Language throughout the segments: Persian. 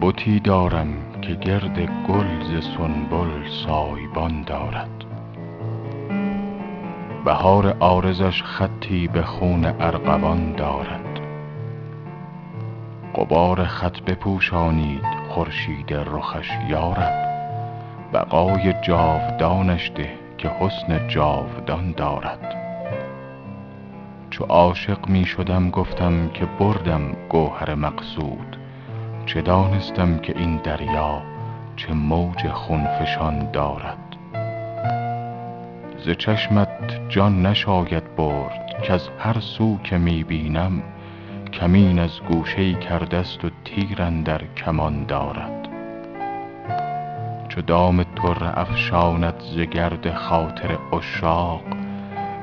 بتی دارم که گرد گل ز سنبل سایبان دارد. بهار عارضش خطی به خون ارغوان دارد. غبار خط بپوشانید خورشید رخش یا رب بقای جاودانش ده که حسن جاودان دارد. چو عاشق می شدم گفتم که بردم گوهر مقصود. چه دانستم که این دریا چه موج خون فشان دارد. ز چشمت جان نشاید برد کز هر سو که می بینم کمین از گوشه کرده ست و تیر اندر کمان دارد. چو دام طره افشاند ز گرد خاطر عشاق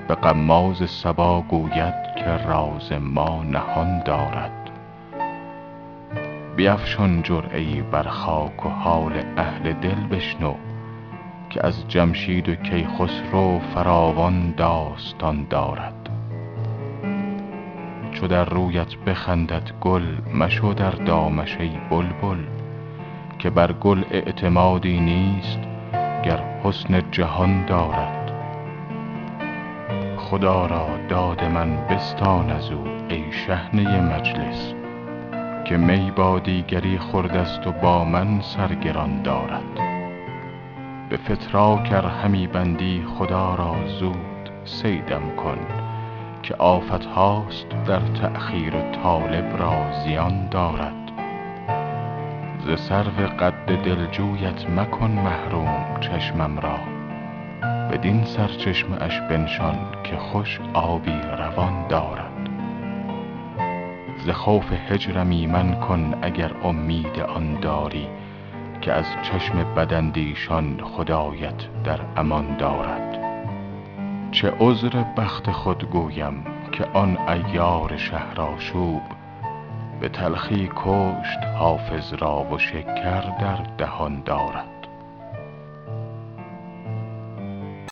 به غماز صبا گوید که راز ما نهان دارد. بیفشان جرعه ای بر خاک و حال اهل دل بشنو که از جمشید و کیخسرو فراوان داستان دارد. چو در رویت بخندد گل مشو در دامش ای بلبل که بر گل اعتمادی نیست گر حسن جهان دارد. خدا را داد من بستان از او ای شحنه مجلس. که می با دیگری خورده ست و با من سر گران دارد. به فتراک ار همی بندی خدا را زود صیدم کن که آفت هاست در تأخیر طالب را زیان دارد. ز سرو قد دلجویت مکن محروم چشمم را. بدین سرچشمه اش بنشان که خوش آبی روان دارد. ز خوف هجرم ایمن کن اگر امید آن داری که از چشم بداندیشان خدایت در امان دارد. چه عذر بخت خود گویم که آن عیار شهرآشوب به تلخی کشت حافظ را و شکر در دهان دارد.